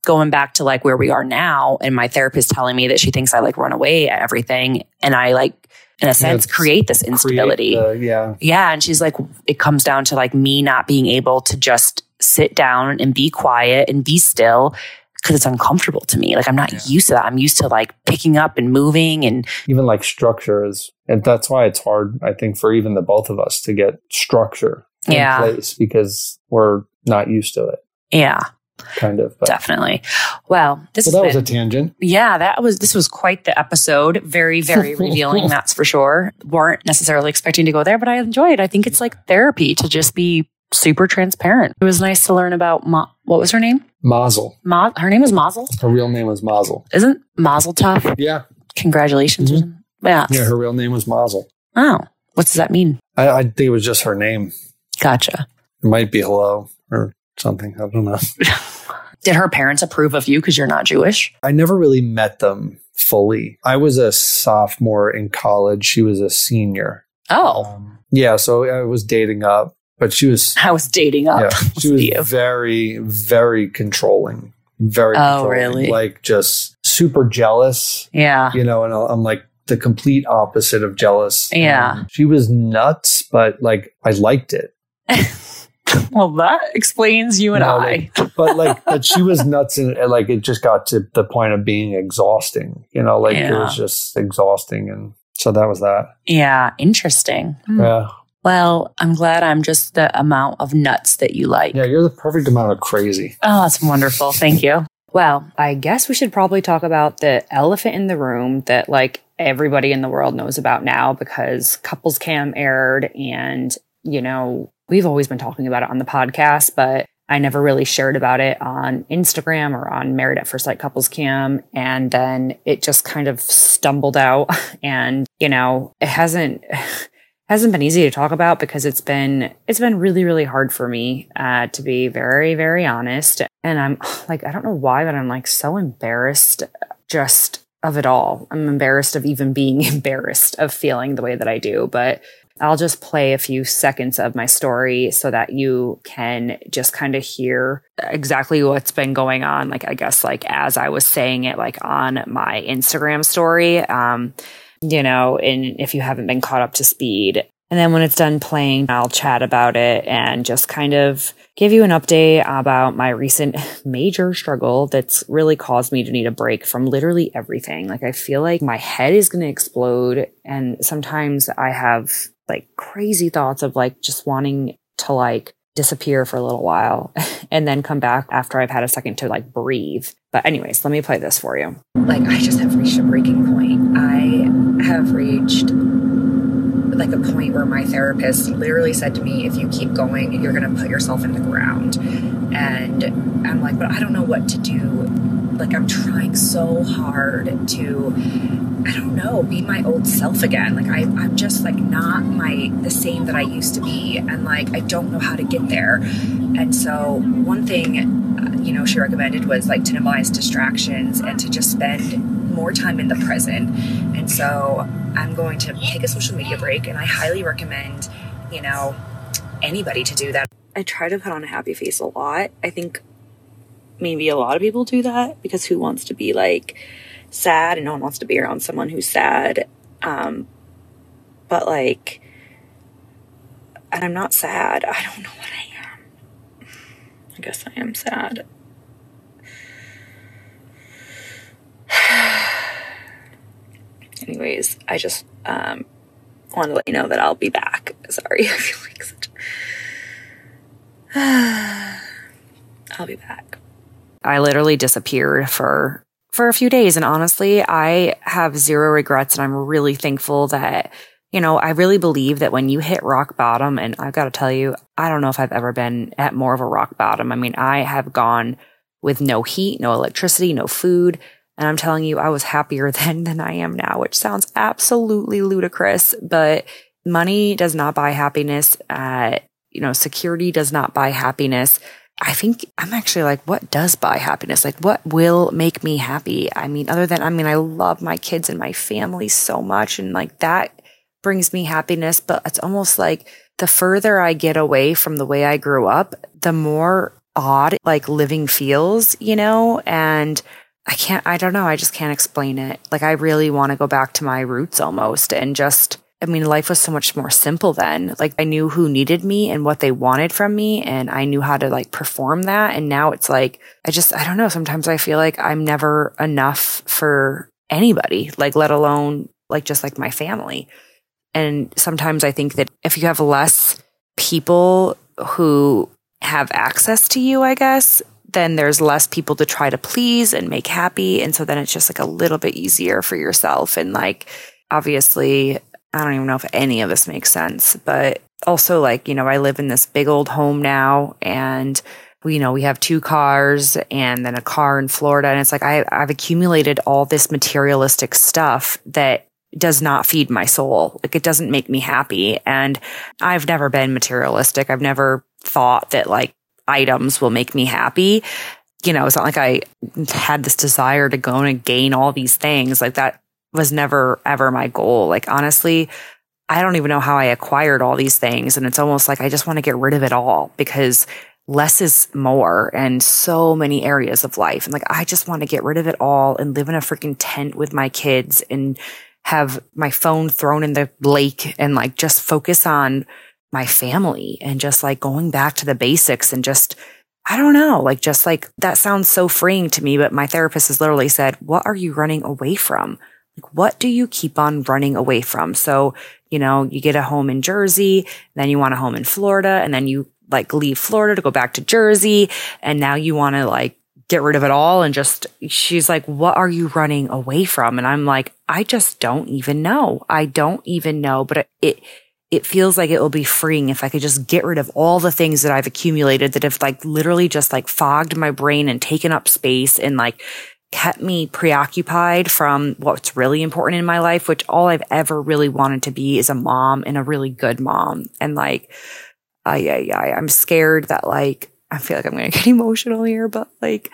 going back to like where we are now, and my therapist telling me that she thinks I like run away at everything. And I like, in a sense, it's create this instability. Create the- yeah. Yeah. And she's like, it comes down to like me not being able to just sit down and be quiet and be still because it's uncomfortable to me. Like I'm not used to that. I'm used to like picking up and moving and even like structure is and that's why it's hard i think for even the both of us to get structure in Yeah. place because we're not used to it yeah, kind of but definitely. Well, this so has that was a tangent yeah, that was this was quite the episode. Very, very revealing, that's for sure. weren't necessarily expecting to go there, but I enjoyed. I think it's like therapy to just be super transparent. It was nice to learn about Ma- what was her name? mazel Ma- her name was Mazel. her real name was mazel Isn't Mazel tov? yeah Congratulations. something? Yeah. Mm-hmm. yeah her real name was mazel Oh, what does that mean? I, I think it was just her name Gotcha. it might be hello or something i don't know Did her parents approve of you because you're not Jewish? i never really met them fully i was a sophomore in college she was a senior Oh, um, yeah so i was dating up but she was I was dating up. Yeah, she was you. very, very controlling. very Oh, controlling, really? like just super jealous. Yeah. You know, and I'm like the complete opposite of jealous. Yeah. And she was nuts, but like I liked it. Well, that explains you and No, I. like, but like, but she was nuts, and and, like it just got to the point of being exhausting. You know, like it was just exhausting, and so that was that. Yeah. Interesting. Hmm. Yeah, Well, I'm glad I'm just the amount of nuts that you like. yeah, you're the perfect amount of crazy. Oh, that's wonderful. Thank you. Well, I guess we should probably talk about the elephant in the room that like everybody in the world knows about now because couples cam aired and, you know, we've always been talking about it on the podcast, but I never really shared about it on Instagram or on Married at First Sight Couples Cam. And then it just kind of stumbled out and, you know, it hasn't, hasn't been easy to talk about because it's been, it's been really, really hard for me, uh, to be very, very honest. And I'm like, I don't know why, but I'm like so embarrassed just of it all. I'm embarrassed of even being embarrassed of feeling the way that I do, but I'll just play a few seconds of my story so that you can just kind of hear exactly what's been going on. Like, I guess, like as I was saying it, like on my Instagram story, um, you know, and if you haven't been caught up to speed. And then when it's done playing, I'll chat about it and just kind of give you an update about my recent major struggle that's really caused me to need a break from literally everything. Like, I feel like my head is going to explode. And sometimes I have like crazy thoughts of like just wanting to like disappear for a little while and then come back after I've had a second to like breathe. But, anyways, let me play this for you. Like, I just have reached a breaking point. I have reached like a point where my therapist literally said to me, if you keep going, you're going to put yourself in the ground. And I'm like, but I don't know what to do. Like, I'm trying so hard to, I don't know, be my old self again. Like, I, I'm just like not my, the same that I used to be. And like, I don't know how to get there. And so, one thing, uh, you know, she recommended was like to minimize distractions and to just spend more time in the present. And so, I'm going to take a social media break, and I highly recommend, you know, anybody to do that. I try to put on a happy face a lot. I think maybe a lot of people do that because who wants to be like sad and no one wants to be around someone who's sad. Um, but like, and I'm not sad. I don't know what I am. I guess I am sad. Anyways, I just um, want to let you know that I'll be back. Sorry, I feel like such. I'll be back. I literally disappeared for for a few days, and honestly, I have zero regrets, and I'm really thankful that you know I really believe that when you hit rock bottom, and I've got to tell you, I don't know if I've ever been at more of a rock bottom. I mean, I have gone with no heat, no electricity, no food. And I'm telling you, I was happier then than I am now, which sounds absolutely ludicrous, but money does not buy happiness. Uh, you know, security does not buy happiness. I think I'm actually like, what does buy happiness? Like, what will make me happy? I mean, other than, I mean, I love my kids and my family so much. And like that brings me happiness. But it's almost like the further I get away from the way I grew up, the more odd like living feels, you know? And I can't, I don't know. I just can't explain it. Like, I really want to go back to my roots almost and just, I mean, life was so much more simple then. Like, I knew who needed me and what they wanted from me, and I knew how to like perform that. And now it's like, I just, I don't know. Sometimes I feel like I'm never enough for anybody, like, let alone like just like my family. And sometimes I think that if you have less people who have access to you, I guess, then there's less people to try to please and make happy. And so then it's just like a little bit easier for yourself. And like, obviously, I don't even know if any of this makes sense, but also like, you know, I live in this big old home now and we, you know, we have two cars and then a car in Florida. And it's like, I, I've accumulated all this materialistic stuff that does not feed my soul. Like it doesn't make me happy. And I've never been materialistic. I've never thought that like items will make me happy. You know, it's not like I had this desire to go and gain all these things. Like that was never ever my goal. Like honestly, I don't even know how I acquired all these things. And it's almost like I just want to get rid of it all because less is more and so many areas of life. And like, I just want to get rid of it all and live in a freaking tent with my kids and have my phone thrown in the lake and like just focus on my family and just like going back to the basics and just, I don't know, like just like that sounds so freeing to me. But my therapist has literally said, What are you running away from? Like, what do you keep on running away from? So, you know, you get a home in Jersey, then you want a home in Florida, and then you like leave Florida to go back to Jersey. And now you want to like get rid of it all. And just, she's like, what are you running away from? And I'm like, I just don't even know. I don't even know, but it, it feels like it will be freeing if I could just get rid of all the things that I've accumulated that have like literally just like fogged my brain and taken up space and like kept me preoccupied from what's really important in my life, which all I've ever really wanted to be is a mom and a really good mom. And like, I, I, I'm scared that like, I feel like I'm going to get emotional here, but like,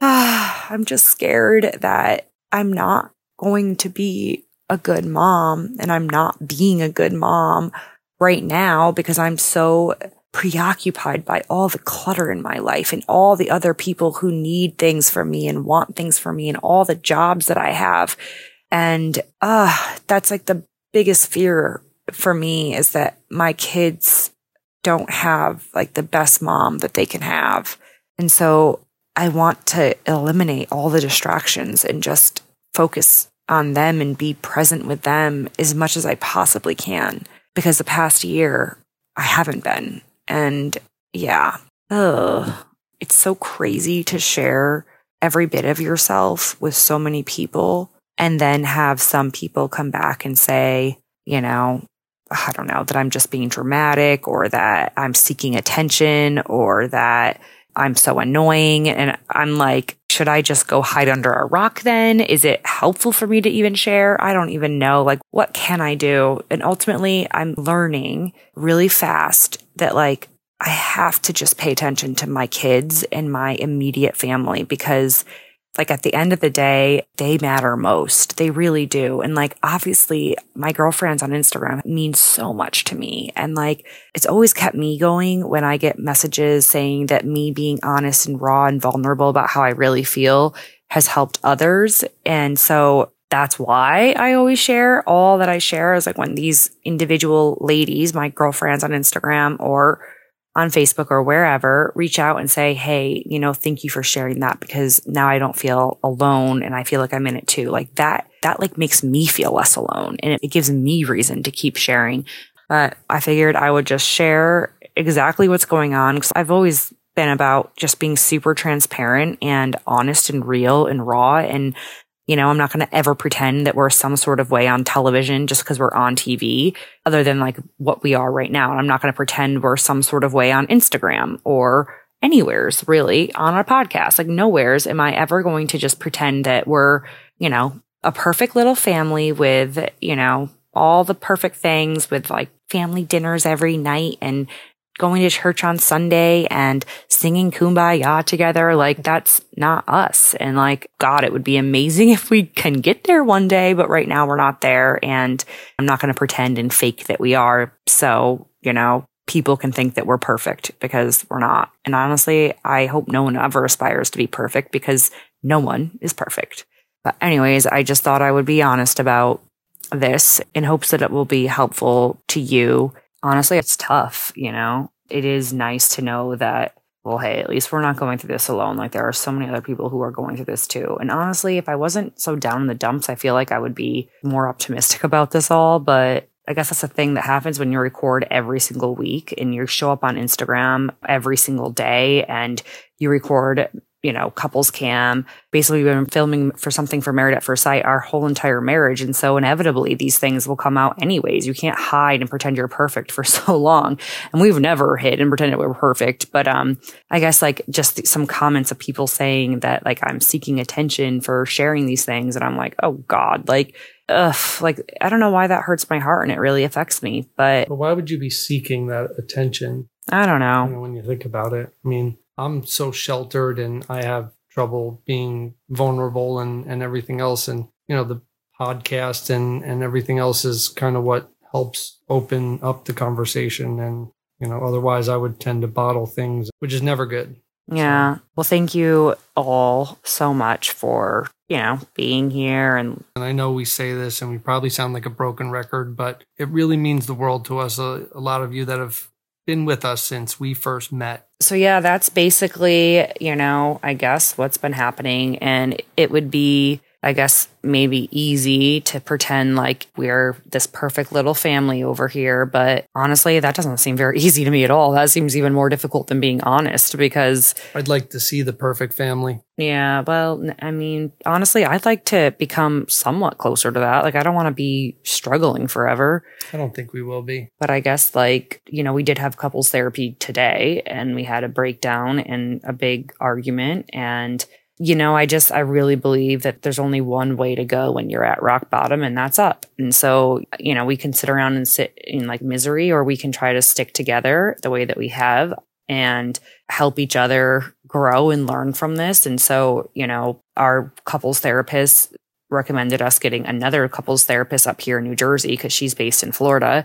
ah, I'm just scared that I'm not going to be a good mom and I'm not being a good mom right now because I'm so preoccupied by all the clutter in my life and all the other people who need things from me and want things from me and all the jobs that I have. And uh, that's like the biggest fear for me is that my kids don't have like the best mom that they can have. And so I want to eliminate all the distractions and just focus on them and be present with them as much as I possibly can. Because the past year, I haven't been. And yeah, ugh, it's so crazy to share every bit of yourself with so many people and then have some people come back and say, you know, I don't know, that I'm just being dramatic or that I'm seeking attention or that I'm so annoying. And I'm like, should I just go hide under a rock then? Is it helpful for me to even share? I don't even know. Like, what can I do? And ultimately, I'm learning really fast that like I have to just pay attention to my kids and my immediate family because like at the end of the day, they matter most. They really do. And like, obviously my girlfriends on Instagram mean so much to me. And like, it's always kept me going when I get messages saying that me being honest and raw and vulnerable about how I really feel has helped others. And so that's why I always share all that I share is like when these individual ladies, my girlfriends on Instagram or on Facebook or wherever, reach out and say, Hey, you know, thank you for sharing that because now I don't feel alone and I feel like I'm in it too. Like that, that like makes me feel less alone and it, it gives me reason to keep sharing. But I figured I would just share exactly what's going on because I've always been about just being super transparent and honest and real and raw and you know, I'm not going to ever pretend that we're some sort of way on television just because we're on TV, other than like what we are right now. And I'm not going to pretend we're some sort of way on Instagram or anywheres really on a podcast. Like nowheres am I ever going to just pretend that we're, you know, a perfect little family with, you know, all the perfect things with like family dinners every night and going to church on Sunday and singing kumbaya together. Like that's not us. And like, God, it would be amazing if we can get there one day, but right now we're not there. And I'm not going to pretend and fake that we are. So, you know, people can think that we're perfect because we're not. And honestly, I hope no one ever aspires to be perfect because no one is perfect. But anyways, I just thought I would be honest about this in hopes that it will be helpful to you honestly, it's tough, you know? It is nice to know that, well, hey, at least we're not going through this alone. Like, there are so many other people who are going through this too. And honestly, if I wasn't so down in the dumps, I feel like I would be more optimistic about this all. But I guess that's a thing that happens when you record every single week and you show up on Instagram every single day and you record you know, couples cam. Basically, we've been filming for something for Married at First Sight our whole entire marriage. And so inevitably these things will come out anyways. You can't hide and pretend you're perfect for so long. And we've never hid and pretended we're perfect. But, um, I guess like just some comments of people saying that like I'm seeking attention for sharing these things. And I'm like, oh God, like, ugh, like I don't know why that hurts my heart and it really affects me. But, but why would you be seeking that attention? I don't know. You know. When you think about it, I mean, I'm so sheltered and I have trouble being vulnerable and, and everything else. And, you know, the podcast and, and everything else is kind of what helps open up the conversation and, You know, otherwise I would tend to bottle things, which is never good. Yeah. Well, thank you all so much for, you know, being here and And I know we say this and we probably sound like a broken record, but it really means the world to us. A, a lot of you that have been with us since we first met. So yeah, that's basically, you know, I guess what's been happening. And it would be I guess maybe easy to pretend like we're this perfect little family over here, but honestly, that doesn't seem very easy to me at all. That seems even more difficult than being honest because I'd like to see the perfect family. Yeah, well, I mean, honestly, I'd like to become somewhat closer to that. Like, I don't want to be struggling forever. I don't think we will be. But I guess, like, you know, we did have couples therapy today and we had a breakdown and a big argument. And, you know, I just, I really believe that there's only one way to go when you're at rock bottom, and that's up. And so, you know, we can sit around and sit in like misery, or we can try to stick together the way that we have and help each other grow and learn from this. And so, you know, our couples therapist recommended us getting another couples therapist up here in New Jersey because she's based in Florida.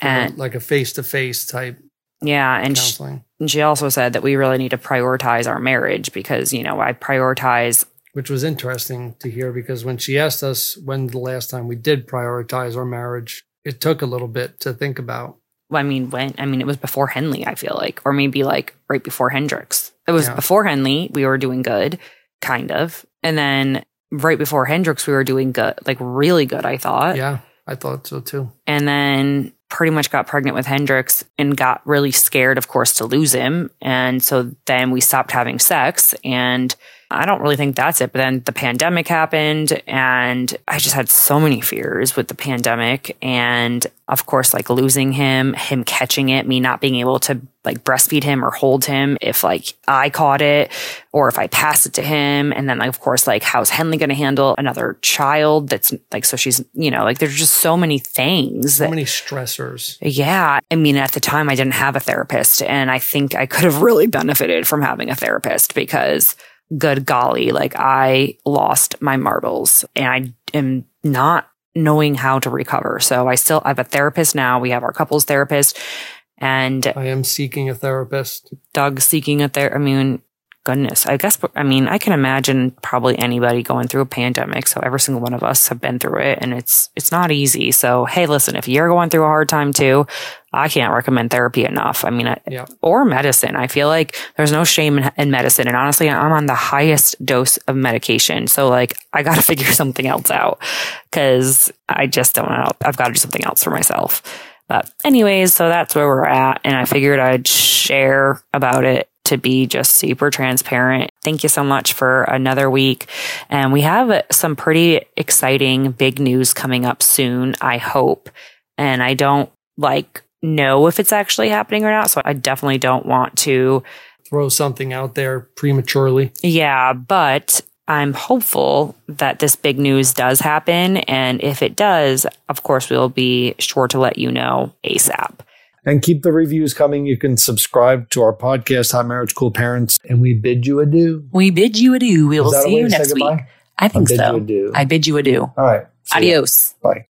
And like a face to face type yeah, and she, counseling, and she also said that we really need to prioritize our marriage because, you know, I prioritize which was interesting to hear because when she asked us when the last time we did prioritize our marriage, it took a little bit to think about. I mean, when I mean, it was before Henley, I feel like, or maybe like right before Hendrix. It was Yeah. before Henley, we were doing good, kind of. And then right before Hendrix, we were doing good, like really good, I thought. Yeah, I thought so too. And then pretty much got pregnant with Hendrix and got really scared, of course, to lose him. And so then we stopped having sex. And I don't really think that's it. But then the pandemic happened and I just had so many fears with the pandemic. And of course, like losing him, him catching it, me not being able to like breastfeed him or hold him if like I caught it or if I pass it to him. And then like, of course, like how's Henley going to handle another child that's like, so she's, you know, like there's just so many things So that many stressors. yeah. I mean, at the time, I didn't have a therapist, and I think I could have really benefited from having a therapist because, good golly, like I lost my marbles and I am not knowing how to recover. So I still I have a therapist now. We have our couples therapist, and I am seeking a therapist. Doug seeking a therapist. I mean, goodness, I guess. I mean, I can imagine probably anybody going through a pandemic. So every single one of us have been through it, and it's it's not easy. So hey, listen, if you're going through a hard time too, I can't recommend therapy enough. I mean, I- Yeah. or medicine. I feel like there's no shame in, in medicine, and honestly, I'm on the highest dose of medication. So like, I got to figure something else out because I just don't know. I've got to do something else for myself. But anyways, so that's where we're at. And I figured I'd share about it to be just super transparent. Thank you so much for another week. And we have some pretty exciting big news coming up soon, I hope. And I don't like know if it's actually happening or not. So I definitely don't want to Throw something out there prematurely. yeah, but I'm hopeful that this big news does happen. And if it does, of course, we'll be sure to let you know ASAP. And keep the reviews coming. You can subscribe to our podcast, Hot Marriage Cool Parents, and we bid you adieu. We bid you adieu. We will see you next week. I think bid so. you. I bid you adieu. All right. Adios. Bye.